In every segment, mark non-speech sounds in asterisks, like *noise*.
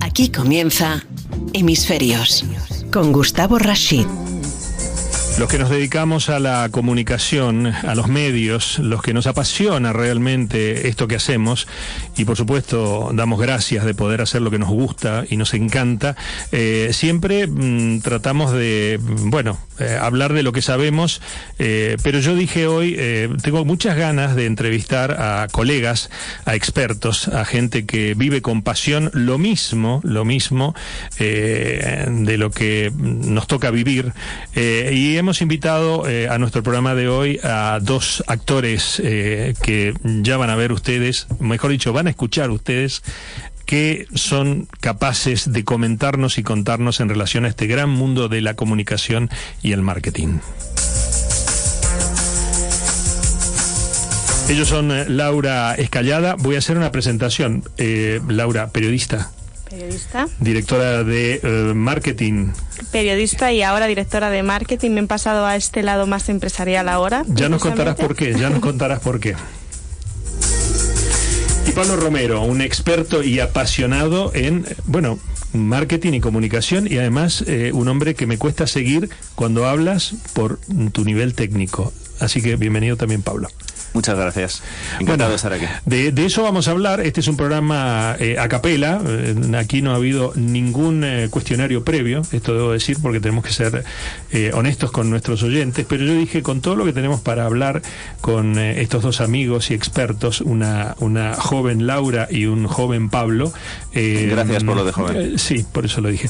Aquí comienza Hemisferios con Gustavo Rashid. Los que nos dedicamos a la comunicación, a los medios, los que nos apasiona realmente esto que hacemos, y por supuesto damos gracias de poder hacer lo que nos gusta y nos encanta, eh, siempre mm, tratamos de, mm, bueno, eh, hablar de lo que sabemos, eh, pero yo dije hoy, tengo muchas ganas de entrevistar a colegas, a expertos, a gente que vive con pasión lo mismo, lo mismo de lo que nos toca vivir. y hemos invitado eh, a nuestro programa de hoy a dos actores eh, que ya van a ver ustedes, mejor dicho, van a escuchar ustedes que son capaces de comentarnos y contarnos en relación a este gran mundo de la comunicación y el marketing. Ellos son eh, Laura Escallada. Voy a hacer una presentación. Laura, periodista. Periodista. Directora de eh, marketing. Periodista y ahora directora de marketing. Me he pasado a este lado más empresarial ahora. Ya nos contarás por qué, ya nos *laughs* contarás por qué. Y Pablo Romero, un experto y apasionado en, bueno, marketing y comunicación y además eh, un hombre que me cuesta seguir cuando hablas por tu nivel técnico. Así que bienvenido también, Pablo. Muchas gracias. Encantado de estar aquí. De, eso vamos a hablar. Este es un programa eh, a capela. Eh, aquí no ha habido ningún eh, cuestionario previo. Esto debo decir porque tenemos que ser honestos con nuestros oyentes. Pero yo dije, con todo lo que tenemos para hablar con estos dos amigos y expertos, una, una joven Laura y un joven Pablo. gracias por lo de joven. sí, por eso lo dije.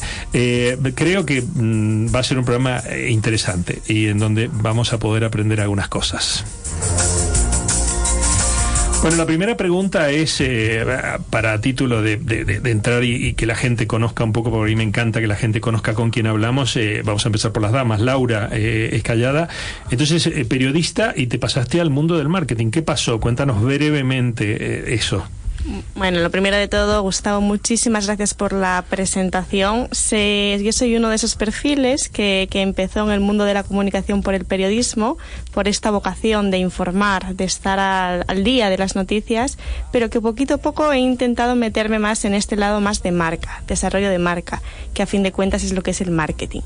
creo que mm, va a ser un programa interesante y en donde vamos a poder aprender algunas cosas. Bueno, la primera pregunta es eh, para título de, entrar y, que la gente conozca un poco, porque a mí me encanta que la gente conozca con quién hablamos. Eh, vamos a empezar por las damas. Laura eh, es callada. Entonces, periodista y te pasaste al mundo del marketing. ¿Qué pasó? Cuéntanos brevemente eso. Bueno, lo primero de todo, Gustavo, muchísimas gracias por la presentación. yo soy uno de esos perfiles que, empezó en el mundo de la comunicación por el periodismo, por esta vocación de informar, de estar al, día de las noticias, pero que poquito a poco he intentado meterme más en este lado más de marca, desarrollo de marca, que a fin de cuentas es lo que es el marketing.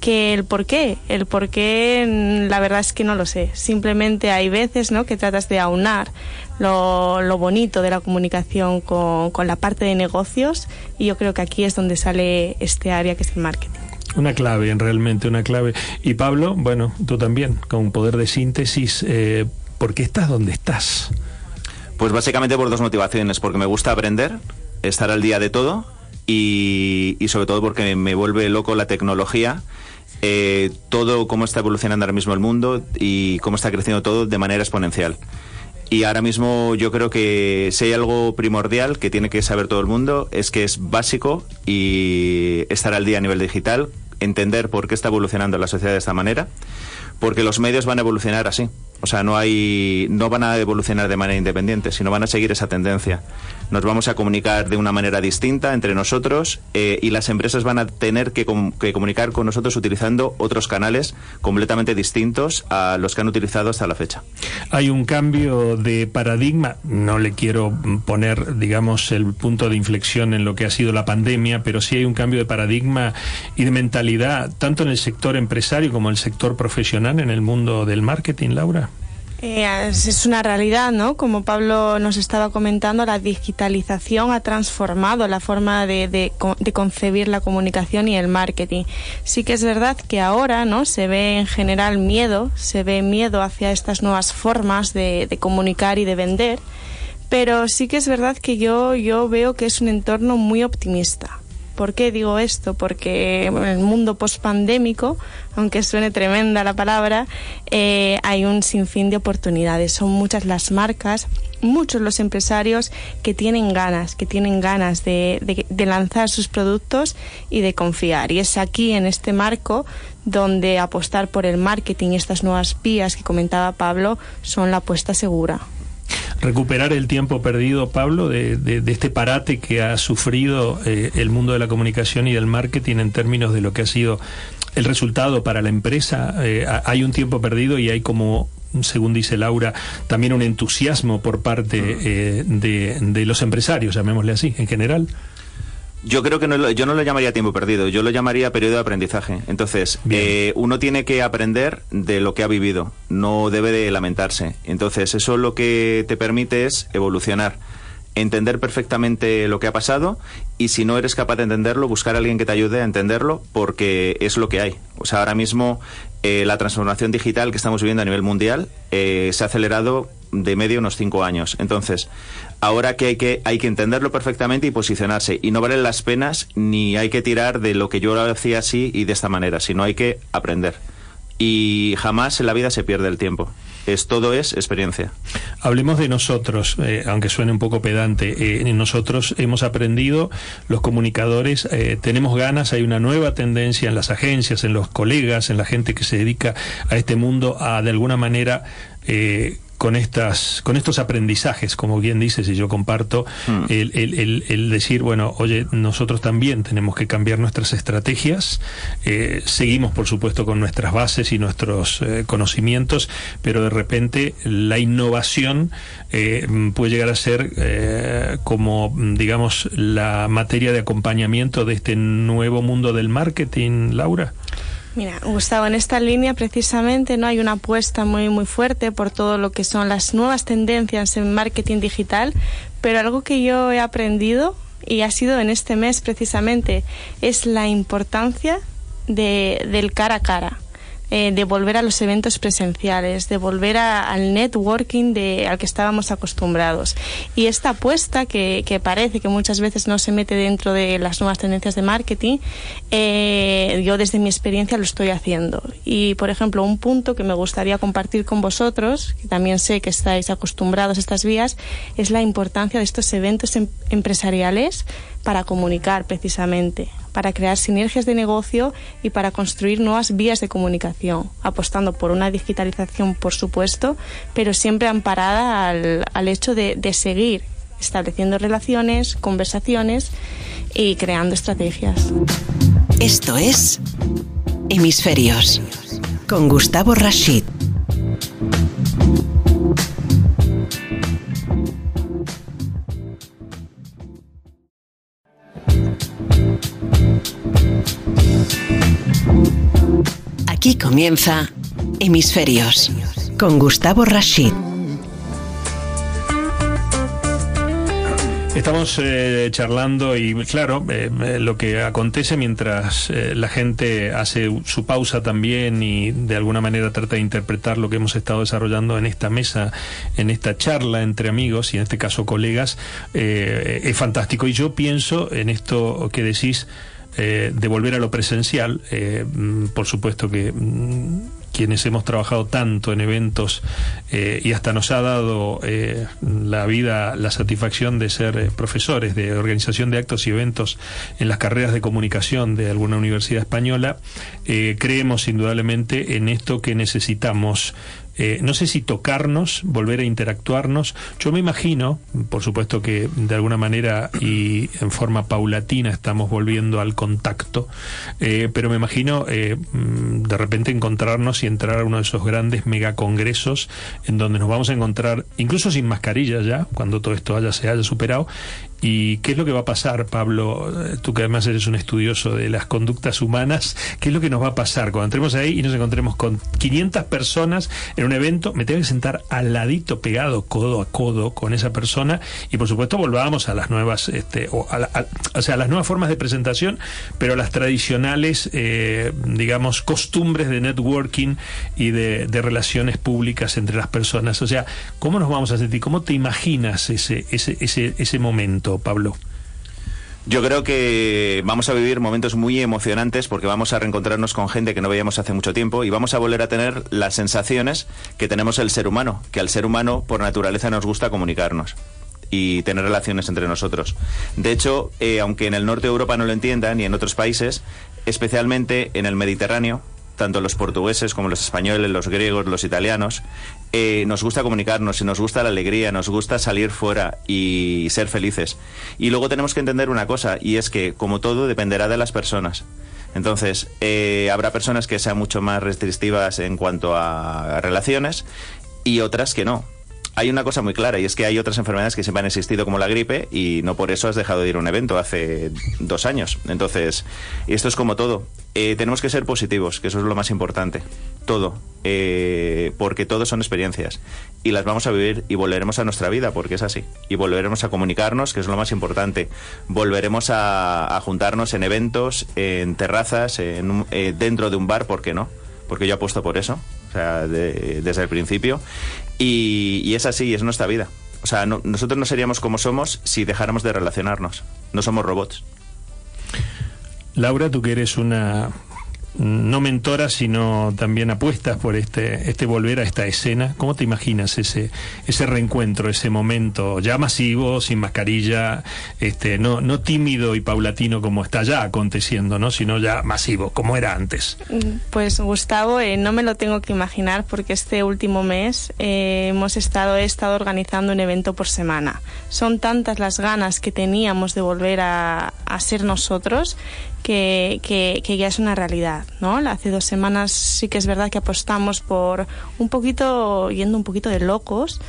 Que el por qué, el por qué, mm, la verdad es que no lo sé. Simplemente hay veces ¿no? que tratas de aunar lo, bonito de la comunicación con, con la parte de negocios y yo creo que aquí es donde sale este área que es el marketing. Una clave, realmente una clave. Y Pablo, bueno, tú también, con poder de síntesis, eh, ¿por qué estás donde estás? Pues básicamente por dos motivaciones, porque me gusta aprender, estar al día de todo y, sobre todo porque me vuelve loco la tecnología. Eh, todo cómo está evolucionando ahora mismo el mundo y cómo está creciendo todo de manera exponencial. Y ahora mismo yo creo que si hay algo primordial que tiene que saber todo el mundo es que es básico y estar al día a nivel digital, entender por qué está evolucionando la sociedad de esta manera, porque los medios van a evolucionar así. O sea, no hay, no van a evolucionar de manera independiente, sino van a seguir esa tendencia. Nos vamos a comunicar de una manera distinta entre nosotros eh, y las empresas van a tener que, comunicar con nosotros utilizando otros canales completamente distintos a los que han utilizado hasta la fecha. Hay un cambio de paradigma. No le quiero poner, digamos, el punto de inflexión en lo que ha sido la pandemia, pero sí hay un cambio de paradigma y de mentalidad, tanto en el sector empresario como en el sector profesional, en el mundo del marketing, Laura. Eh, es una realidad, ¿no? Como Pablo nos estaba comentando, la digitalización ha transformado la forma de, concebir la comunicación y el marketing. Sí que es verdad que ahora, ¿no? Se ve en general miedo, se ve miedo hacia estas nuevas formas de, de comunicar y de vender, pero sí que es verdad que yo, yo veo que es un entorno muy optimista. ¿Por qué digo esto? Porque en el mundo pospandémico, aunque suene tremenda la palabra, eh, hay un sinfín de oportunidades. Son muchas las marcas, muchos los empresarios que tienen ganas, que tienen ganas de, lanzar sus productos y de confiar. Y es aquí, en este marco, donde apostar por el marketing y estas nuevas vías que comentaba Pablo son la apuesta segura recuperar el tiempo perdido, Pablo, de, de, este parate que ha sufrido eh, el mundo de la comunicación y del marketing en términos de lo que ha sido el resultado para la empresa. Eh, hay un tiempo perdido y hay como según dice Laura, también un entusiasmo por parte mm. eh, de, de los empresarios, llamémosle así, en general. Yo creo que no, yo no lo llamaría tiempo perdido, yo lo llamaría periodo de aprendizaje. Entonces, eh, uno tiene que aprender de lo que ha vivido, no debe de lamentarse. Entonces, eso lo que te permite es evolucionar, entender perfectamente lo que ha pasado y si no eres capaz de entenderlo, buscar a alguien que te ayude a entenderlo porque es lo que hay. O sea, ahora mismo eh, la transformación digital que estamos viviendo a nivel mundial eh, se ha acelerado de medio unos cinco años. Entonces, ahora que hay que hay que entenderlo perfectamente y posicionarse y no valen las penas ni hay que tirar de lo que yo lo hacía así y de esta manera, sino hay que aprender. Y jamás en la vida se pierde el tiempo. Es todo es experiencia. Hablemos de nosotros, eh, aunque suene un poco pedante. Eh, nosotros hemos aprendido, los comunicadores, eh, tenemos ganas, hay una nueva tendencia en las agencias, en los colegas, en la gente que se dedica a este mundo a de alguna manera con estas con estos aprendizajes como bien dices y yo comparto mm. el, decir bueno oye nosotros también tenemos que cambiar nuestras estrategias eh, seguimos por supuesto con nuestras bases y nuestros eh, conocimientos pero de repente la innovación eh, puede llegar a ser como digamos la materia de acompañamiento de este nuevo mundo del marketing Laura Mira, Gustavo, en esta línea precisamente no hay una apuesta muy muy fuerte por todo lo que son las nuevas tendencias en marketing digital, pero algo que yo he aprendido y ha sido en este mes precisamente es la importancia de, del cara a cara eh, de volver a los eventos presenciales, de volver al networking de, al que estábamos acostumbrados. Y esta apuesta que, parece que muchas veces no se mete dentro de las nuevas tendencias de marketing, eh, yo desde mi experiencia lo estoy haciendo. Y, por ejemplo, un punto que me gustaría compartir con vosotros, que también sé que estáis acostumbrados a estas vías, es la importancia de estos eventos em, empresariales para comunicar precisamente, para crear sinergias de negocio y para construir nuevas vías de comunicación, apostando por una digitalización, por supuesto, pero siempre amparada al, al hecho de, de seguir estableciendo relaciones, conversaciones y creando estrategias. Esto es Hemisferios con Gustavo Rashid. Aquí comienza Hemisferios con Gustavo Rashid. Estamos eh, charlando y claro, eh, eh, lo que acontece mientras la gente hace su pausa también y de alguna manera trata de interpretar lo que hemos estado desarrollando en esta mesa, en esta charla entre amigos y en este caso colegas, es fantástico. Y yo pienso en esto que decís eh, de volver a lo presencial. Eh, mm, por supuesto que mm, quienes hemos trabajado tanto en eventos eh, y hasta nos ha dado la vida, la satisfacción de ser profesores de organización de actos y eventos en las carreras de comunicación de alguna universidad española, creemos indudablemente en esto que necesitamos eh, no sé si tocarnos, volver a interactuarnos. Yo me imagino, por supuesto que de alguna manera y en forma paulatina estamos volviendo al contacto, eh, pero me imagino eh, mm, de repente encontrarnos y entrar a uno de esos grandes megacongresos en donde nos vamos a encontrar, incluso sin mascarilla ya, cuando todo esto haya, se haya superado, ¿Y qué es lo que va a pasar, Pablo? Tú que además eres un estudioso de las conductas humanas, ¿qué es lo que nos va a pasar cuando entremos ahí y nos encontremos con 500 personas en un evento? Me tengo que sentar al ladito, pegado, codo a codo con esa persona y por supuesto volvamos a las nuevas, este, o, a sea, las nuevas formas de presentación, pero las tradicionales, eh, digamos, costumbres de networking y de, de relaciones públicas entre las personas. O sea, ¿cómo nos vamos a sentir? ¿Cómo te imaginas ese, ese, ese, ese momento? Pablo? Yo creo que vamos a vivir momentos muy emocionantes porque vamos a reencontrarnos con gente que no veíamos hace mucho tiempo y vamos a volver a tener las sensaciones que tenemos el ser humano, que al ser humano por naturaleza nos gusta comunicarnos y tener relaciones entre nosotros. De hecho, eh, aunque en el norte de Europa no lo entiendan y en otros países, especialmente en el Mediterráneo, tanto los portugueses como los españoles, los griegos, los italianos, eh, nos gusta comunicarnos y nos gusta la alegría, nos gusta salir fuera y ser felices. Y luego tenemos que entender una cosa, y es que, como todo, dependerá de las personas. Entonces, eh, habrá personas que sean mucho más restrictivas en cuanto a relaciones y otras que no hay una cosa muy clara y es que hay otras enfermedades que siempre han existido como la gripe y no por eso has dejado de ir a un evento hace dos años. Entonces, esto es como todo. Eh, tenemos que ser positivos, que eso es lo más importante. Todo. Eh, porque todo son experiencias. Y las vamos a vivir y volveremos a nuestra vida, porque es así. Y volveremos a comunicarnos, que es lo más importante. Volveremos a, juntarnos en eventos, en terrazas, en eh, dentro de un bar, ¿por qué no? Porque yo apuesto por eso o sea, desde el principio. Y, es así, es nuestra vida. O sea, nosotros no seríamos como somos si dejáramos de relacionarnos. No somos robots. Laura, tú que eres una no mentora, sino también apuestas por este, este volver a esta escena. ¿Cómo te imaginas ese, ese reencuentro, ese momento ya masivo, sin mascarilla, este, no, no tímido y paulatino como está ya aconteciendo, ¿no? sino ya masivo, como era antes? Pues Gustavo, eh, no me lo tengo que imaginar porque este último mes eh, hemos estado, he estado organizando un evento por semana. Son tantas las ganas que teníamos de volver a, a ser nosotros que, que, ya es una realidad, ¿no? Hace dos semanas sí que es verdad que apostamos por un poquito, yendo un poquito de locos,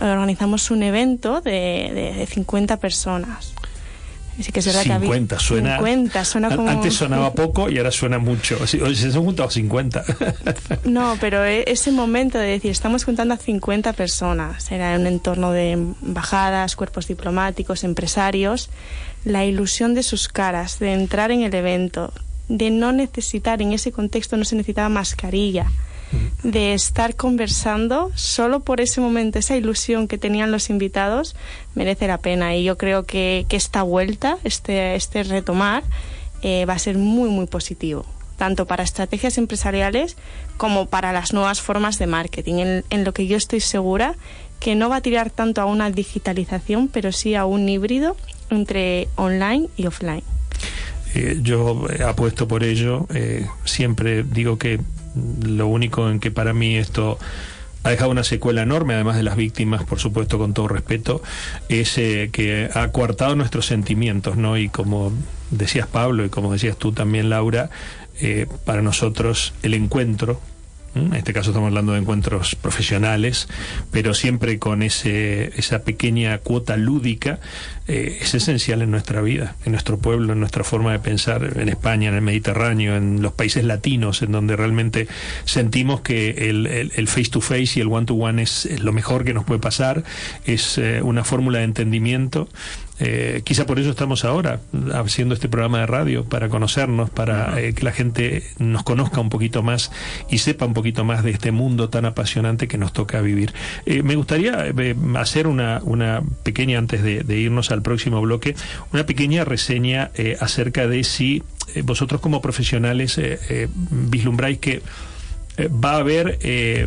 organizamos un evento de, de, 50 personas. Sí que es verdad 50, que suena, 50, suena como... Antes sonaba *laughs* poco y ahora suena mucho. Oye, se han juntado 50. *laughs* No, pero e, ese momento de decir, estamos juntando a 50 personas, era un entorno de embajadas, cuerpos diplomáticos, empresarios, la ilusión de sus caras, de entrar en el evento, de no necesitar, en ese contexto no se necesitaba mascarilla, de estar conversando, solo por ese momento, esa ilusión que tenían los invitados, merece la pena. Y yo creo que, esta vuelta, este, este retomar, eh, va a ser muy, muy positivo tanto para estrategias empresariales como para las nuevas formas de marketing, en, en, lo que yo estoy segura que no va a tirar tanto a una digitalización, pero sí a un híbrido entre online y offline. Eh, yo apuesto por ello. Eh, siempre digo que lo único en que para mí esto ha dejado una secuela enorme, además de las víctimas, por supuesto, con todo respeto, es eh, que ha coartado nuestros sentimientos, ¿no? Y como decías Pablo y como decías tú también, Laura, para nosotros el encuentro, en este caso estamos hablando de encuentros profesionales, pero siempre con ese, esa pequeña cuota lúdica, eh, es esencial en nuestra vida, en nuestro pueblo, en nuestra forma de pensar, en España, en el Mediterráneo, en los países latinos, en donde realmente sentimos que el, face to face y el one to one es, lo mejor que nos puede pasar, es eh, una fórmula de entendimiento eh, quizá por eso estamos ahora haciendo este programa de radio, para conocernos, para eh, que la gente nos conozca un poquito más y sepa un poquito más de este mundo tan apasionante que nos toca vivir. Eh, me gustaría hacer una, una pequeña, antes de, de, irnos al próximo bloque, una pequeña reseña acerca de si vosotros como profesionales vislumbráis que eh, va a haber, eh,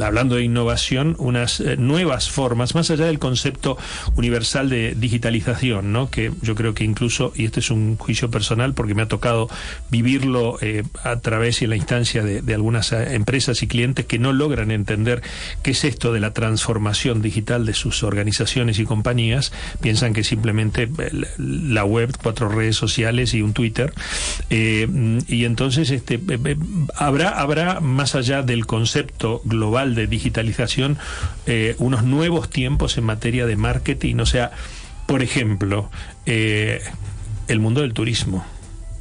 hablando de innovación, unas eh, nuevas formas, más allá del concepto universal de digitalización, ¿no? que yo creo que incluso, y este es un juicio personal porque me ha tocado vivirlo a través y en la instancia de, de, algunas empresas y clientes que no logran entender qué es esto de la transformación digital de sus organizaciones y compañías, piensan que simplemente la web, cuatro redes sociales y un Twitter, y entonces este, habrá, habrá más más allá del concepto global de digitalización, eh, unos nuevos tiempos en materia de marketing. O sea, por ejemplo, eh, el mundo del turismo,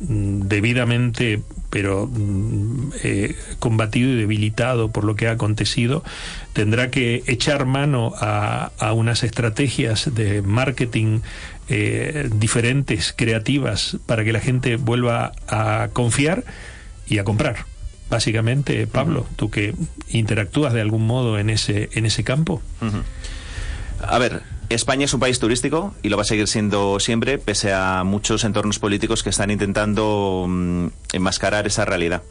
mm, debidamente pero mm, eh, combatido y debilitado por lo que ha acontecido, tendrá que echar mano a, unas estrategias de marketing diferentes, creativas, para que la gente vuelva a confiar y a comprar básicamente, Pablo, tú que interactúas de algún modo en ese, en ese campo. A ver, España es un país turístico y lo va a seguir siendo siempre, pese a muchos entornos políticos que están intentando mm, enmascarar esa realidad.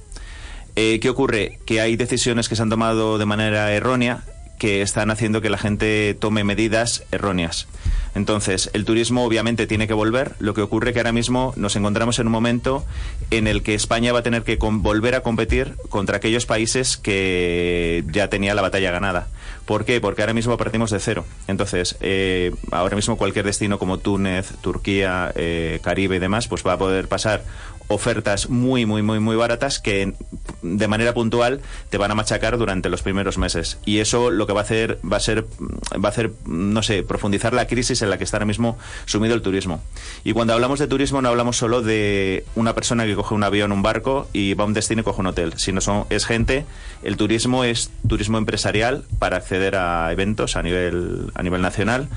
Eh, ¿Qué ocurre? Que hay decisiones que se han tomado de manera errónea que están haciendo que la gente tome medidas erróneas. Entonces, el turismo obviamente tiene que volver. Lo que ocurre que ahora mismo nos encontramos en un momento en el que España va a tener que volver a competir contra aquellos países que ya tenía la batalla ganada. ¿Por qué? Porque ahora mismo partimos de cero. Entonces, eh, ahora mismo cualquier destino como Túnez, Turquía, eh, Caribe y demás, pues va a poder pasar ofertas muy, muy, muy, muy baratas que de manera puntual te van a machacar durante los primeros meses. Y eso lo que va a hacer va a ser, va a hacer, no sé, profundizar la crisis en la que está ahora mismo sumido el turismo. Y cuando hablamos de turismo no hablamos solo de una persona que coge un avión, un barco y va a un destino y coge un hotel, sino son, es gente, el turismo es turismo empresarial para acceder a eventos a nivel, a nivel nacional.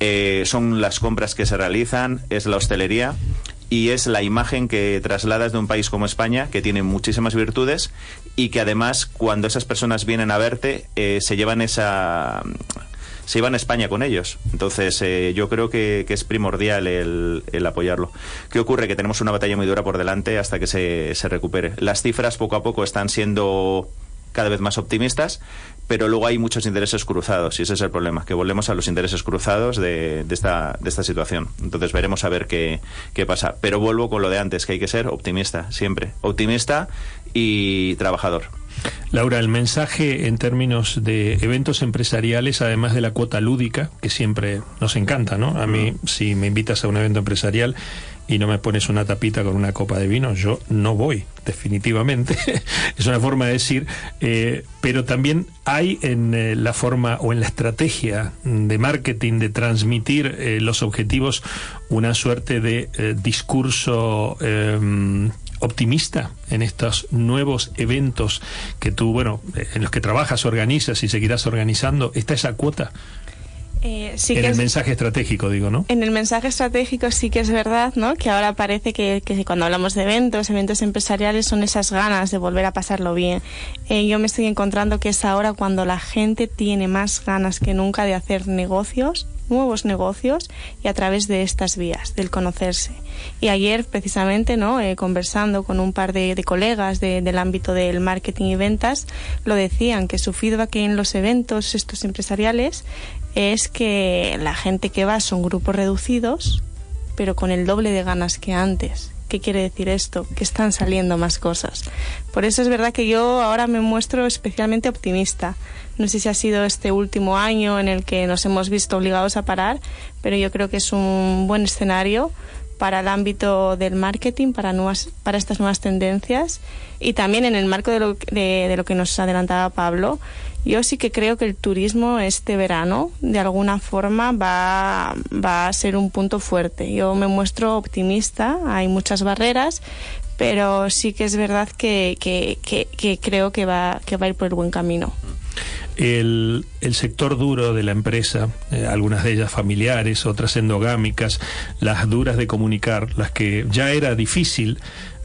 Eh, son las compras que se realizan, es la hostelería y es la imagen que trasladas de un país como España, que tiene muchísimas virtudes y que además cuando esas personas vienen a verte eh, se llevan esa se llevan a España con ellos. Entonces, eh, yo creo que, es primordial el, el, apoyarlo. ¿Qué ocurre? Que tenemos una batalla muy dura por delante hasta que se, se recupere. Las cifras poco a poco están siendo cada vez más optimistas, pero luego hay muchos intereses cruzados y ese es el problema, que volvemos a los intereses cruzados de, esta, de esta situación. Entonces veremos a ver qué, qué pasa. Pero vuelvo con lo de antes, que hay que ser optimista, siempre. Optimista y trabajador. Laura, el mensaje en términos de eventos empresariales, además de la cuota lúdica, que siempre nos encanta, ¿no? A mí, si me invitas a un evento empresarial, y no me pones una tapita con una copa de vino, yo no voy, definitivamente. *laughs* es una forma de decir, eh, pero también hay en eh, la forma o en la estrategia de marketing de transmitir eh, los objetivos una suerte de discurso em, optimista en estos nuevos eventos que tú, bueno, en los que trabajas, organizas y seguirás organizando, está esa cuota. Eh, sí en el mensaje estratégico, digo, ¿no? En el mensaje estratégico sí que es verdad, ¿no? Que ahora parece que, que cuando hablamos de eventos, eventos empresariales, son esas ganas de volver a pasarlo bien. Eh, yo me estoy encontrando que es ahora cuando la gente tiene más ganas que nunca de hacer negocios nuevos negocios y a través de estas vías, del conocerse. Y ayer, precisamente, ¿no? Eh, conversando con un par de, de colegas de, del ámbito del marketing y ventas, lo decían, que su feedback en los eventos estos empresariales es que la gente que va son grupos reducidos, pero con el doble de ganas que antes. ¿Qué quiere decir esto? Que están saliendo más cosas. Por eso es verdad que yo ahora me muestro especialmente optimista. No sé si ha sido este último año en el que nos hemos visto obligados a parar, pero yo creo que es un buen escenario para el ámbito del marketing, para, nuevas, para estas nuevas tendencias y también en el marco de lo, de, de lo que nos adelantaba Pablo, yo sí que creo que el turismo este verano, de alguna forma, va, va a ser un punto fuerte. Yo me muestro optimista, hay muchas barreras, pero sí que es verdad que, que, que, creo que va, que va a ir por el buen camino. El, el, sector duro de la empresa, eh, algunas de ellas familiares, otras endogámicas, las duras de comunicar, las que ya era difícil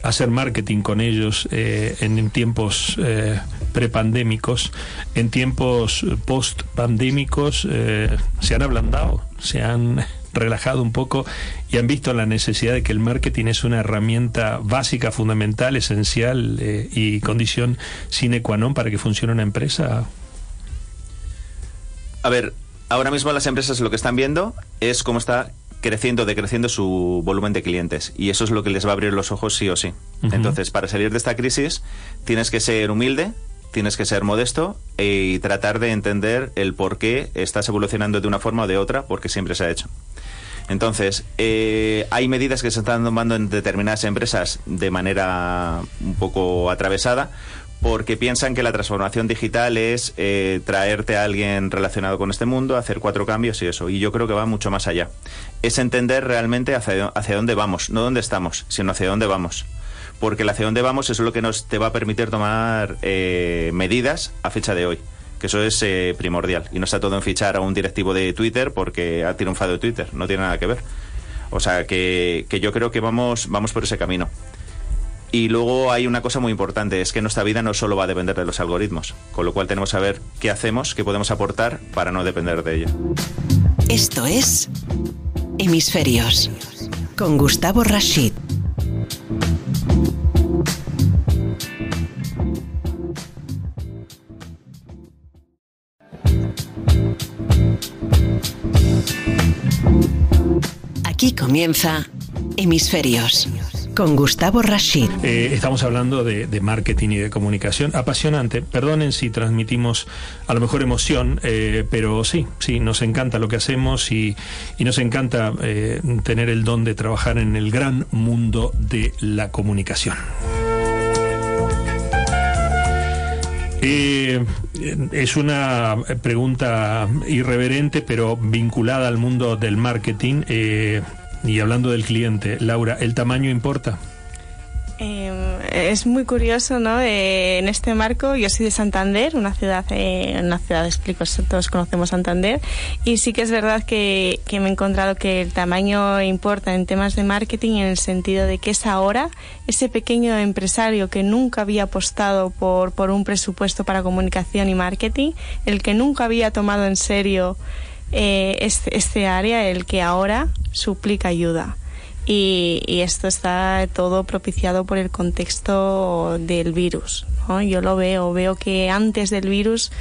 hacer marketing con ellos eh, en, tiempos eh, prepandémicos, en tiempos post-pandémicos eh, se han ablandado, se han relajado un poco y han visto la necesidad de que el marketing es una herramienta básica, fundamental, esencial y condición sine qua non para que funcione una empresa? A ver, ahora mismo las empresas lo que están viendo es cómo está creciendo, decreciendo su volumen de clientes. Y eso es lo que les va a abrir los ojos sí o sí. Uh -huh. Entonces, para salir de esta crisis, tienes que ser humilde, tienes que ser modesto y tratar de entender el por qué estás evolucionando de una forma o de otra, porque siempre se ha hecho. Entonces, eh, hay medidas que se están tomando en determinadas empresas de manera un poco atravesada, porque piensan que la transformación digital es eh, traerte a alguien relacionado con este mundo, hacer cuatro cambios y eso. Y yo creo que va mucho más allá. Es entender realmente hacia, hacia dónde vamos, no dónde estamos, sino hacia dónde vamos. Porque hacia dónde vamos es lo que nos te va a permitir tomar eh, medidas a fecha de hoy. Que eso es eh, primordial. Y no está todo en fichar a un directivo de Twitter porque ha triunfado Twitter. No tiene nada que ver. O sea que, que yo creo que vamos, vamos por ese camino. Y luego hay una cosa muy importante, es que nuestra vida no solo va a depender de los algoritmos, con lo cual tenemos que saber qué hacemos, qué podemos aportar para no depender de ello. Esto es Hemisferios, con Gustavo Rashid. Aquí comienza Hemisferios con Gustavo Rashid. Eh, estamos hablando de, marketing y de comunicación. Apasionante. Perdonen si transmitimos a lo mejor emoción, eh, pero sí, sí, nos encanta lo que hacemos y, nos encanta eh, tener el don de trabajar en el gran mundo de la comunicación. es una pregunta irreverente, pero vinculada al mundo del marketing. Y hablando del cliente, Laura, ¿el tamaño importa? Em, es muy curioso, ¿no? Eh, en este marco, yo soy de Santander, una ciudad, eh, una ciudad, explico, todos conocemos Santander, y sí que es verdad que, que, me he encontrado que el tamaño importa en temas de marketing en el sentido de que es ahora ese pequeño empresario que nunca había apostado por, por un presupuesto para comunicación y marketing, el que nunca había tomado en serio eh, este, este, área el que ahora suplica ayuda. Y, esto está todo propiciado por el contexto del virus. Yo lo veo, veo que antes del virus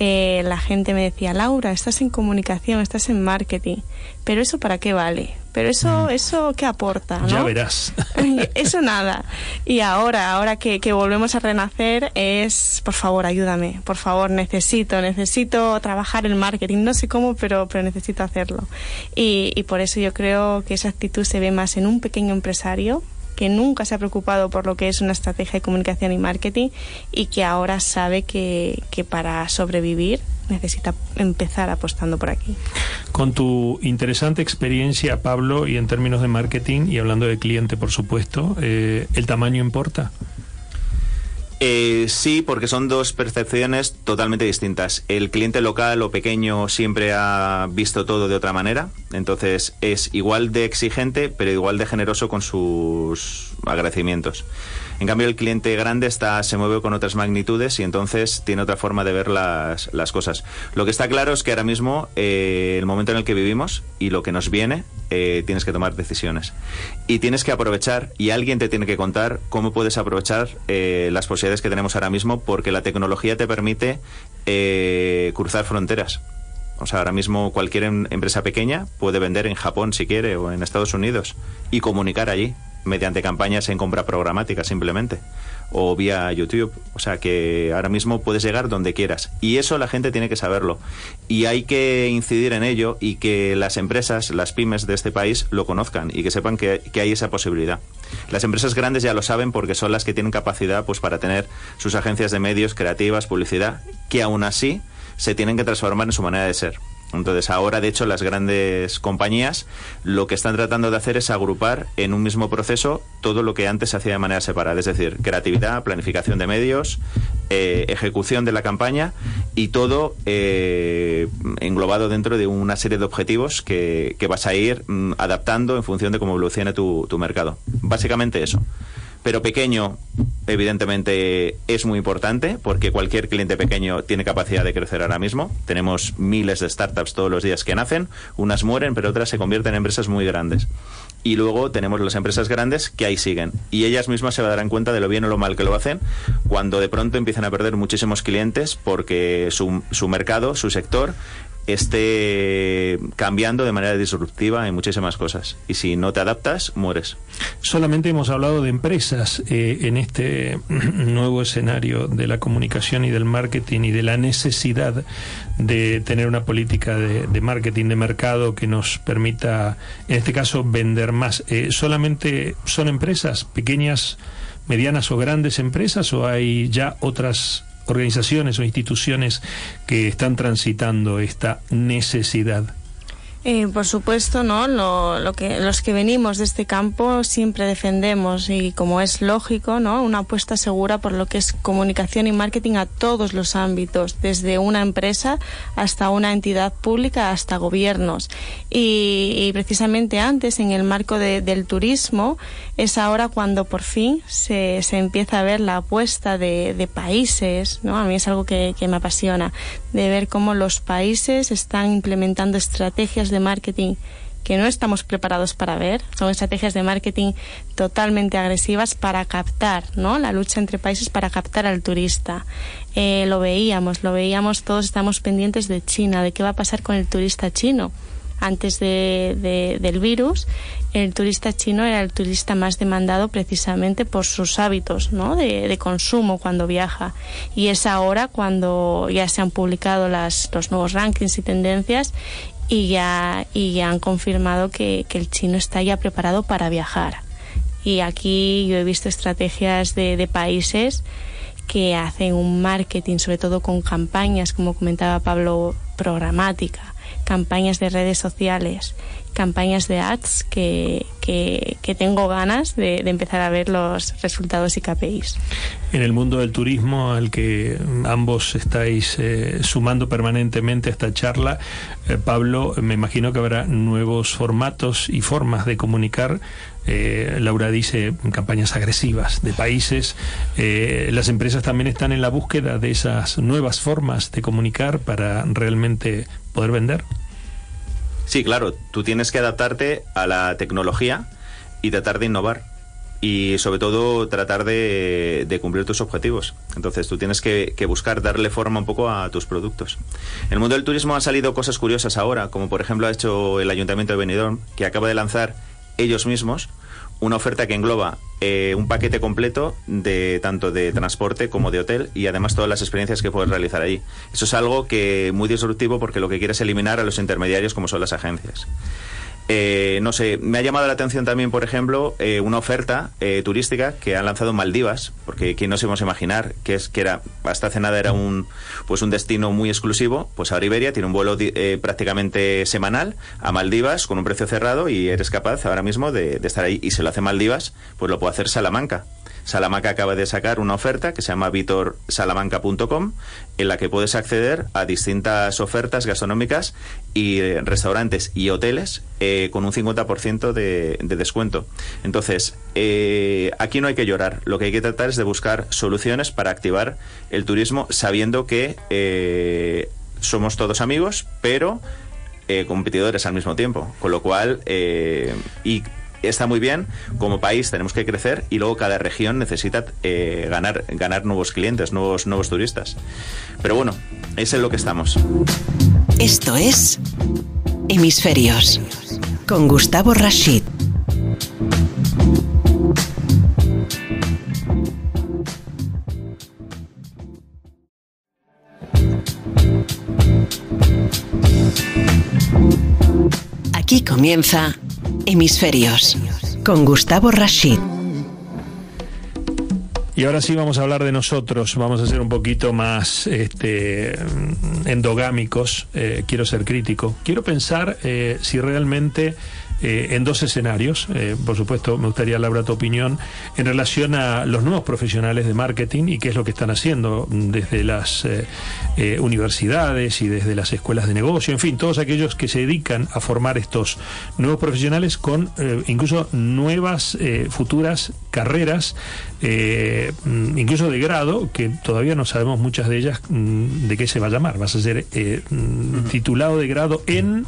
eh, la gente me decía, Laura, estás en comunicación, estás en marketing, pero eso para qué vale? Pero eso, eso ¿qué aporta? Ya verás. *laughs* eso nada. Y ahora, ahora que, volvemos a renacer, es, por favor, ayúdame, por favor, necesito, necesito trabajar el marketing, no sé cómo, pero, pero necesito hacerlo. Y, y por eso yo creo que esa actitud se ve más en un pequeño empresario que nunca se ha preocupado por lo que es una estrategia de comunicación y marketing y que ahora sabe que, que para sobrevivir necesita empezar apostando por aquí. Con tu interesante experiencia, Pablo, y en términos de marketing y hablando de cliente, por supuesto, eh, ¿el tamaño importa? Eh, sí, porque son dos percepciones totalmente distintas. El cliente local o pequeño siempre ha visto todo de otra manera, entonces es igual de exigente, pero igual de generoso con sus agradecimientos. En cambio, el cliente grande está, se mueve con otras magnitudes y entonces tiene otra forma de ver las, las cosas. Lo que está claro es que ahora mismo, eh, el momento en el que vivimos y lo que nos viene, eh, tienes que tomar decisiones. Y tienes que aprovechar, y alguien te tiene que contar cómo puedes aprovechar eh, las posibilidades que tenemos ahora mismo, porque la tecnología te permite cruzar fronteras. O sea, ahora mismo cualquier em, empresa pequeña puede vender en Japón si quiere o en Estados Unidos y comunicar allí mediante campañas en compra programática simplemente o vía YouTube. O sea que ahora mismo puedes llegar donde quieras. Y eso la gente tiene que saberlo. Y hay que incidir en ello y que las empresas, las pymes de este país lo conozcan y que sepan que, que hay esa posibilidad. Las empresas grandes ya lo saben porque son las que tienen capacidad pues para tener sus agencias de medios, creativas, publicidad, que aún así se tienen que transformar en su manera de ser. Entonces ahora, de hecho, las grandes compañías lo que están tratando de hacer es agrupar en un mismo proceso todo lo que antes se hacía de manera separada, es decir, creatividad, planificación de medios, eh, ejecución de la campaña y todo eh, englobado dentro de una serie de objetivos que, vas a ir mm, adaptando en función de cómo evolucione tu mercado. Básicamente eso pero pequeño evidentemente es muy importante porque cualquier cliente pequeño tiene capacidad de crecer ahora mismo. Tenemos miles de startups todos los días que nacen, unas mueren, pero otras se convierten en empresas muy grandes. Y luego tenemos las empresas grandes que ahí siguen. Y ellas mismas se darán cuenta de lo bien o lo mal que lo hacen cuando de pronto empiezan a perder muchísimos clientes porque su, su mercado, su sector, esté cambiando de manera disruptiva en muchísimas cosas. Y si no te adaptas, mueres. Solamente hemos hablado de empresas eh, en este *clears throat* nuevo escenario de la comunicación y del marketing y de la necesidad de tener una política de, marketing de mercado que nos permita, en este caso, vender más. Eh, ¿Solamente son empresas pequeñas, medianas o grandes empresas o hay ya otras organizaciones o instituciones que están transitando esta necesidad? Eh, por supuesto, ¿no? Lo, que, los que venimos de este campo siempre defendemos y como es lógico, ¿no? Una apuesta segura por lo que es comunicación y marketing a todos los ámbitos, desde una empresa hasta una entidad pública hasta gobiernos. Y, precisamente antes, en el marco del turismo, es ahora cuando por fin se, se empieza a ver la apuesta de, de países, ¿no? A mí es algo que, que me apasiona, de ver cómo los países están implementando estrategias de marketing que no estamos preparados para ver. Son estrategias de marketing totalmente agresivas para captar, ¿no? La lucha entre países para captar al turista. Eh, lo veíamos, lo veíamos, todos estamos pendientes de China, de qué va a pasar con el turista chino. antes de, del virus, el turista chino era el turista más demandado precisamente por sus hábitos ¿no? de, consumo cuando viaja. Y es ahora cuando ya se han publicado los nuevos rankings y tendencias y ya, y ya han confirmado que, que el chino está ya preparado para viajar. Y aquí yo he visto estrategias de, de países que hacen un marketing, sobre todo con campañas, como comentaba Pablo, programática, campañas de redes sociales, campañas de ads que, que, tengo ganas de, empezar a ver los resultados y KPIs. En el mundo del turismo al que ambos estáis eh, sumando permanentemente a esta charla, eh, Pablo, me imagino que habrá nuevos formatos y formas de comunicar eh, Laura dice campañas agresivas de países. las empresas también están en la búsqueda de esas nuevas formas de comunicar para realmente poder vender. Sí, claro, tú tienes que adaptarte a la tecnología y tratar de innovar y sobre todo tratar de, cumplir tus objetivos. Entonces tú tienes que, buscar darle forma un poco a tus productos. En el mundo del turismo han salido cosas curiosas ahora, como por ejemplo ha hecho el Ayuntamiento de Benidorm, que acaba de lanzar ellos mismos una oferta que engloba eh, un paquete completo de tanto de transporte como de hotel y además todas las experiencias que puedes realizar ahí. Eso es algo que muy disruptivo porque lo que quiere es eliminar a los intermediarios como son las agencias. Eh, no sé, me ha llamado la atención también, por ejemplo, eh, una oferta eh, turística que han lanzado Maldivas, porque quién nos íbamos a imaginar que es que era hasta hace nada era un pues un destino muy exclusivo, pues ahora Iberia tiene un vuelo prácticamente semanal a Maldivas con un precio cerrado y eres capaz ahora mismo de, de estar ahí y si lo hace Maldivas, pues lo puede hacer Salamanca. Salamanca acaba de sacar una oferta que se llama vitorsalamanca.com en la que puedes acceder a distintas ofertas gastronómicas y eh, restaurantes y hoteles eh, con un 50% de, de, descuento. Entonces, eh, aquí no hay que llorar. Lo que hay que tratar es de buscar soluciones para activar el turismo sabiendo que somos todos amigos, pero competidores al mismo tiempo. Con lo cual, y está muy bien, como país tenemos que crecer y luego cada región necesita eh, ganar, ganar nuevos clientes, nuevos, nuevos turistas. Pero bueno, es en lo que estamos. Esto es Hemisferios con Gustavo Rashid. Aquí comienza Hemisferios, con Gustavo Rashid. Y ahora sí vamos a hablar de nosotros, vamos a ser un poquito más este, endogámicos, eh, quiero ser crítico, quiero pensar eh, si realmente eh, en dos escenarios. Eh, por supuesto, me gustaría, Laura, tu opinión en relación a los nuevos profesionales de marketing y qué es lo que están haciendo desde las eh, universidades y desde las escuelas de negocio, en fin, todos aquellos que se dedican a formar estos nuevos profesionales con incluso nuevas futuras carreras, incluso de grado, que todavía no sabemos muchas de ellas mm, de qué se va a llamar. Vas a ser mm, titulado de grado en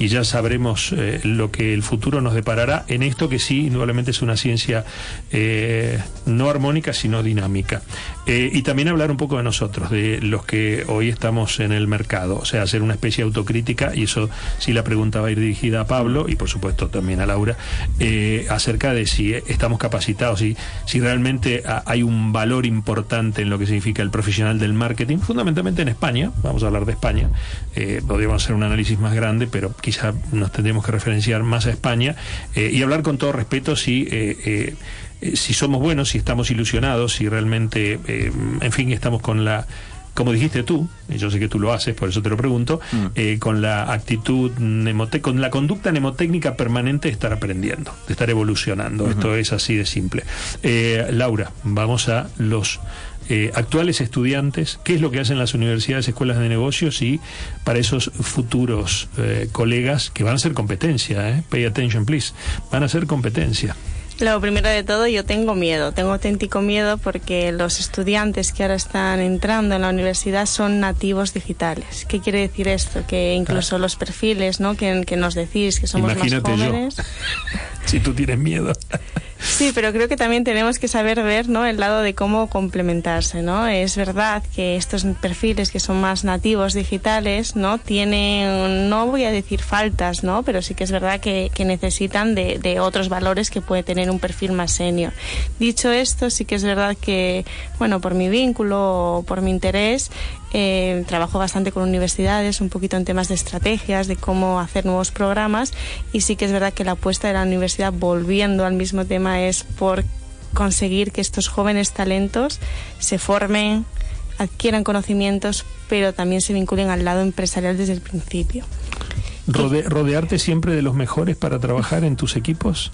y ya sabremos lo que el futuro nos deparará en esto que sí, indudablemente es una ciencia eh, no armónica, sino dinámica. Eh, y también hablar un poco de nosotros, de los que hoy estamos en el mercado, o sea, hacer una especie de autocrítica, y eso sí la pregunta va a ir dirigida a Pablo y por supuesto también a Laura, eh, acerca de si estamos capacitados, y si realmente hay un valor importante en lo que significa el profesional del marketing, fundamentalmente en España, vamos a hablar de España, podríamos hacer un análisis más grande, pero quizá nos tendríamos que referenciar más a España eh, y hablar con todo respeto si eh, eh, si somos buenos, si estamos ilusionados, si realmente, en fin, estamos con la como dijiste tú, y yo sé que tú lo haces, por eso te lo pregunto, mm. con la actitud, con la conducta mnemotécnica permanente de estar aprendiendo, de estar evolucionando. Esto es así de simple. Laura, vamos a los eh, actuales estudiantes, qué es lo que hacen las universidades, escuelas de negocios y para esos futuros eh, colegas que van a ser competencia, eh, pay attention please, van a ser competencia. Lo primero de todo, yo tengo miedo, tengo auténtico miedo porque los estudiantes que ahora están entrando en la universidad son nativos digitales. ¿Qué quiere decir esto? Que incluso los perfiles ¿no? que, nos decís que somos más jóvenes. *laughs* si tú tienes miedo. *laughs* Sí, pero creo que también tenemos que saber ver ¿no? el lado de cómo complementarse. ¿no? Es verdad que estos perfiles que son más nativos digitales no tienen, no voy a decir faltas, ¿no? pero sí que es verdad que, necesitan de, de, otros valores que puede tener un perfil más senior. Dicho esto, sí que es verdad que, bueno, por mi vínculo o por mi interés, eh, trabajo bastante con universidades, un poquito en temas de estrategias, de cómo hacer nuevos programas y sí que es verdad que la apuesta de la universidad, volviendo al mismo tema, es por conseguir que estos jóvenes talentos se formen, adquieran conocimientos, pero también se vinculen al lado empresarial desde el principio. Rode, ¿Rodearte siempre de los mejores para trabajar en tus equipos?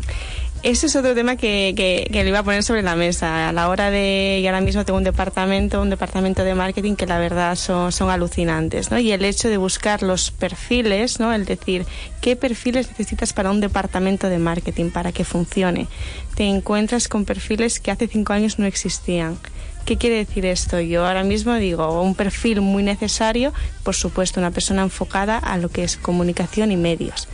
Ese es otro tema que, que, que, le iba a poner sobre la mesa. A la hora de, y ahora mismo tengo un departamento, un departamento de marketing que la verdad son, son alucinantes, ¿no? Y el hecho de buscar los perfiles, ¿no? El decir, ¿qué perfiles necesitas para un departamento de marketing para que funcione? Te encuentras con perfiles que hace cinco años no existían. ¿Qué quiere decir esto? Yo ahora mismo digo un perfil muy necesario, por supuesto, una persona enfocada a lo que es comunicación y medios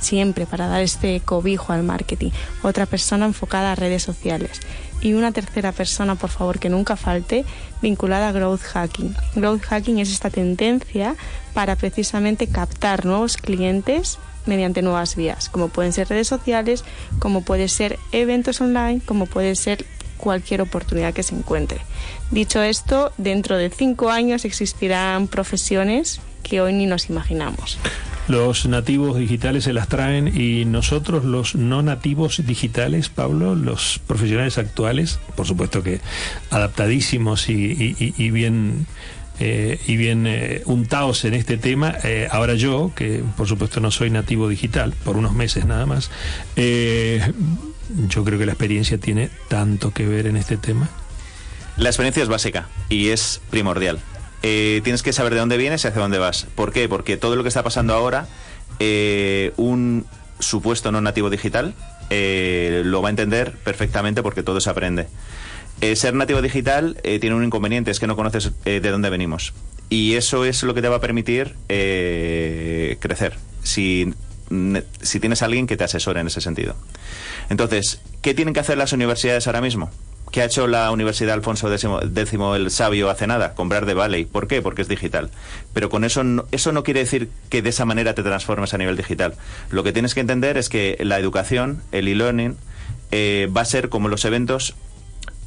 siempre para dar este cobijo al marketing, otra persona enfocada a redes sociales y una tercera persona, por favor, que nunca falte, vinculada a growth hacking. Growth hacking es esta tendencia para precisamente captar nuevos clientes mediante nuevas vías, como pueden ser redes sociales, como puede ser eventos online, como puede ser cualquier oportunidad que se encuentre. Dicho esto, dentro de cinco años existirán profesiones que hoy ni nos imaginamos. Los nativos digitales se las traen y nosotros los no nativos digitales, Pablo, los profesionales actuales, por supuesto que adaptadísimos y, bien eh, y bien eh, untados en este tema. Eh, ahora yo, que por supuesto no soy nativo digital, por unos meses nada más, eh, yo creo que la experiencia tiene tanto que ver en este tema. La experiencia es básica y es primordial. Eh, tienes que saber de dónde vienes y hacia dónde vas. ¿Por qué? Porque todo lo que está pasando ahora, eh, un supuesto no nativo digital eh, lo va a entender perfectamente porque todo se aprende. Ser nativo digital tiene un inconveniente, es que no conoces de dónde venimos. Y eso es lo que te va a permitir crecer. Si, si tienes a alguien que te asesore en ese sentido. Entonces, ¿qué tienen que hacer las universidades ahora mismo? ¿Qué ha hecho la Universidad Alfonso X, el Sabio hace nada? Comprar de Valley. ¿Por qué? Porque es digital. Pero con eso no, eso no quiere decir que de esa manera te transformes a nivel digital. Lo que tienes que entender es que la educación, el e-learning, eh, va a ser como los eventos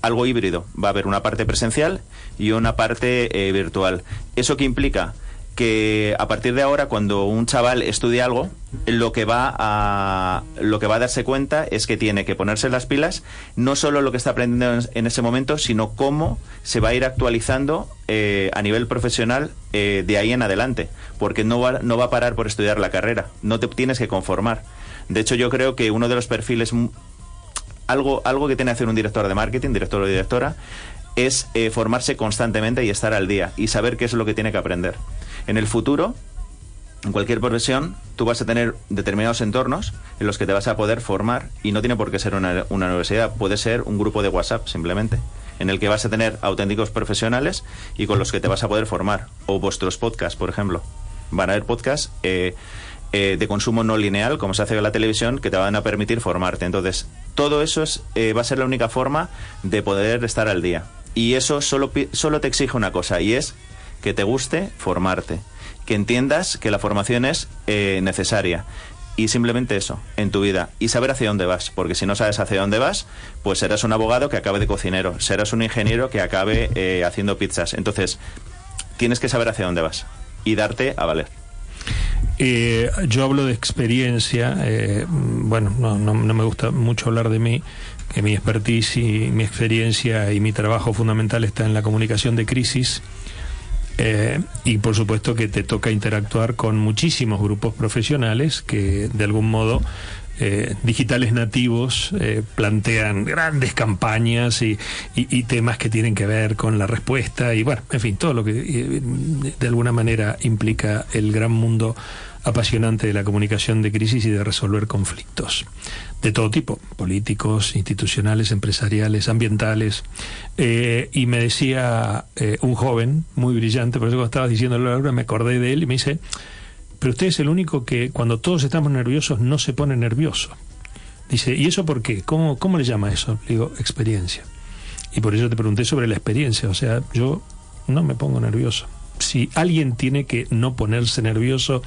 algo híbrido. Va a haber una parte presencial y una parte eh, virtual. ¿Eso qué implica? Que a partir de ahora cuando un chaval estudia algo lo que va a lo que va a darse cuenta es que tiene que ponerse las pilas no solo lo que está aprendiendo en, ese momento sino cómo se va a ir actualizando eh, a nivel profesional eh, de ahí en adelante porque no va, no va a parar por estudiar la carrera no te tienes que conformar. De hecho yo creo que uno de los perfiles algo algo que tiene que hacer un director de marketing director o directora es eh, formarse constantemente y estar al día y saber qué es lo que tiene que aprender en el futuro, en cualquier profesión, tú vas a tener determinados entornos en los que te vas a poder formar y no tiene por qué ser una, una, universidad, puede ser un grupo de WhatsApp simplemente, en el que vas a tener auténticos profesionales y con los que te vas a poder formar. O vuestros podcasts, por ejemplo. Van a haber podcasts eh, eh, de consumo no lineal, como se hace en la televisión, que te van a permitir formarte. Entonces, todo eso es, eh, va a ser la única forma de poder estar al día. Y eso solo, solo te exige una cosa, y es que te guste formarte, que entiendas que la formación es eh, necesaria. Y simplemente eso, en tu vida. Y saber hacia dónde vas. Porque si no sabes hacia dónde vas, pues serás un abogado que acabe de cocinero. Serás un ingeniero que acabe eh, haciendo pizzas. Entonces, tienes que saber hacia dónde vas. Y darte a valer. Eh, yo hablo de experiencia. Eh, bueno, no, no, no me gusta mucho hablar de mí que mi expertise y mi experiencia y mi trabajo fundamental está en la comunicación de crisis eh, y por supuesto que te toca interactuar con muchísimos grupos profesionales que de algún modo eh, digitales nativos eh, plantean grandes campañas y, temas que tienen que ver con la respuesta y bueno, en fin, todo lo que eh, de alguna manera implica el gran mundo apasionante de la comunicación de crisis y de resolver conflictos de todo tipo, políticos, institucionales, empresariales, ambientales. Eh, y me decía un joven muy brillante, por eso cuando estabas diciéndolo ahora me acordé de él y me dice, pero usted es el único que cuando todos estamos nerviosos no se pone nervioso. Dice, ¿y eso por qué? ¿Cómo, cómo le llama eso? Le digo, experiencia. Y por eso te pregunté sobre la experiencia. O sea, yo no me pongo nervioso. Si alguien tiene que no ponerse nervioso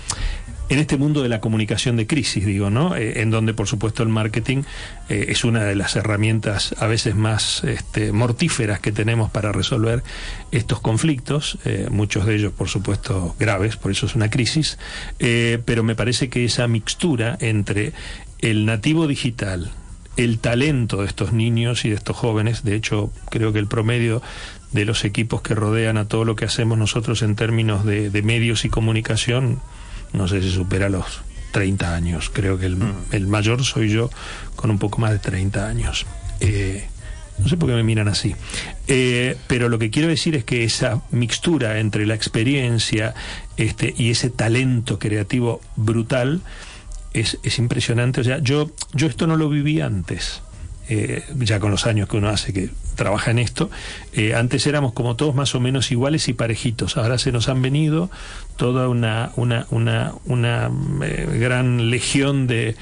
en este mundo de la comunicación de crisis, digo, ¿no? Eh, en donde, por supuesto, el marketing eh, es una de las herramientas a veces más este, mortíferas que tenemos para resolver estos conflictos, eh, muchos de ellos, por supuesto, graves, por eso es una crisis, pero me parece que esa mixtura entre el nativo digital, el talento de estos niños y de estos jóvenes, de hecho, creo que el promedio de los equipos que rodean a todo lo que hacemos nosotros en términos de, medios y comunicación, no sé si supera los 30 años. Creo que mm. el, mayor soy yo con un poco más de 30 años. Eh, no sé por qué me miran así. Eh, pero lo que quiero decir es que esa mixtura entre la experiencia este, y ese talento creativo brutal es, es impresionante. O sea, yo, yo esto no lo viví antes. Eh, ya con los años que uno hace que trabaja en esto, eh, antes éramos como todos más o menos iguales y parejitos. Ahora se nos han venido toda una, una, una, una eh, gran legión de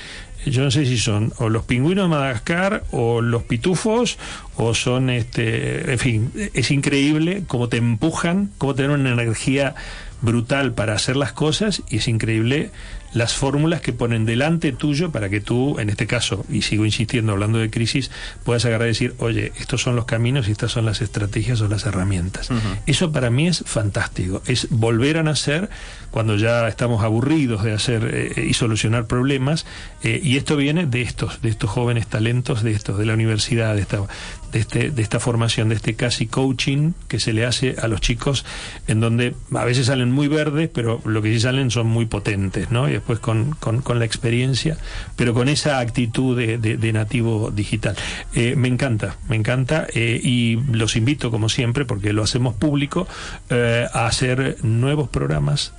yo no sé si son o los pingüinos de Madagascar o los pitufos o son este en fin es increíble cómo te empujan cómo tener una energía brutal para hacer las cosas y es increíble las fórmulas que ponen delante tuyo para que tú, en este caso, y sigo insistiendo hablando de crisis, puedas agarrar y decir, oye, estos son los caminos y estas son las estrategias o las herramientas. Eso para mí es fantástico, es volver a nacer cuando ya estamos aburridos de hacer eh, y solucionar problemas, eh, y esto viene de estos, de estos jóvenes talentos, de estos, de la universidad, de esta, de, este, esta formación, de este casi coaching que se le hace a los chicos, en donde a veces salen muy verdes, pero lo que sí salen son muy potentes, ¿no? Y después con, con, la experiencia, pero con esa actitud de, de, nativo digital. Eh, me encanta, me encanta, y los invito, como siempre, porque lo hacemos público, a hacer nuevos programas,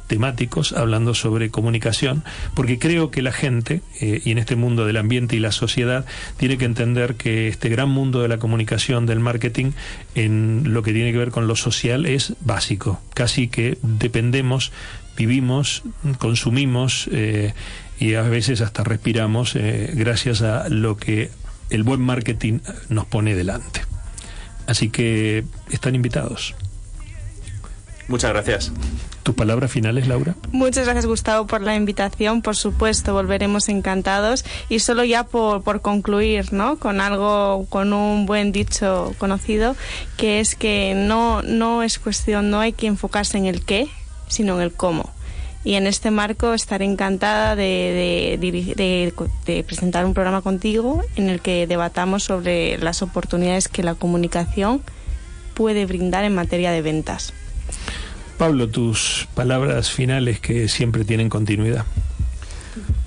hablando sobre comunicación, porque creo que la gente, eh, y en este mundo del ambiente y la sociedad, tiene que entender que este gran mundo de la comunicación, del marketing, en lo que tiene que ver con lo social, es básico. Casi que dependemos, vivimos, consumimos eh, y a veces hasta respiramos eh, gracias a lo que el buen marketing nos pone delante. Así que están invitados. Muchas gracias. ¿Tus palabras finales, Laura? Muchas gracias, Gustavo, por la invitación. Por supuesto, volveremos encantados. Y solo ya por, por concluir, ¿no? Con algo, con un buen dicho conocido, que es que no, no es cuestión, no hay que enfocarse en el qué, sino en el cómo. Y en este marco estaré encantada de, presentar un programa contigo en el que debatamos sobre las oportunidades que la comunicación puede brindar en materia de ventas. Pablo, tus palabras finales que siempre tienen continuidad.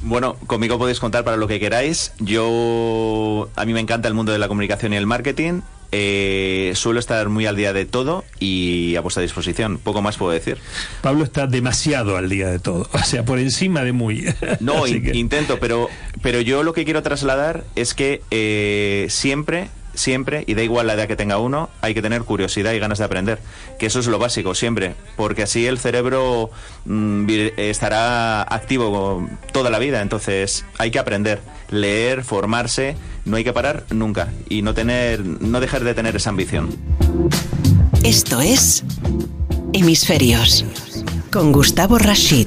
Bueno, conmigo podéis contar para lo que queráis. Yo, a mí me encanta el mundo de la comunicación y el marketing. Eh, suelo estar muy al día de todo y a vuestra disposición. Poco más puedo decir. Pablo está demasiado al día de todo, o sea, por encima de muy. No, *laughs* intento, pero, pero yo lo que quiero trasladar es que eh, siempre siempre, y da igual la edad que tenga uno, hay que tener curiosidad y ganas de aprender. Que eso es lo básico, siempre. Porque así el cerebro mm, estará activo toda la vida. Entonces, hay que aprender, leer, formarse. No hay que parar nunca. Y no, tener, no dejar de tener esa ambición. Esto es Hemisferios con Gustavo Rashid.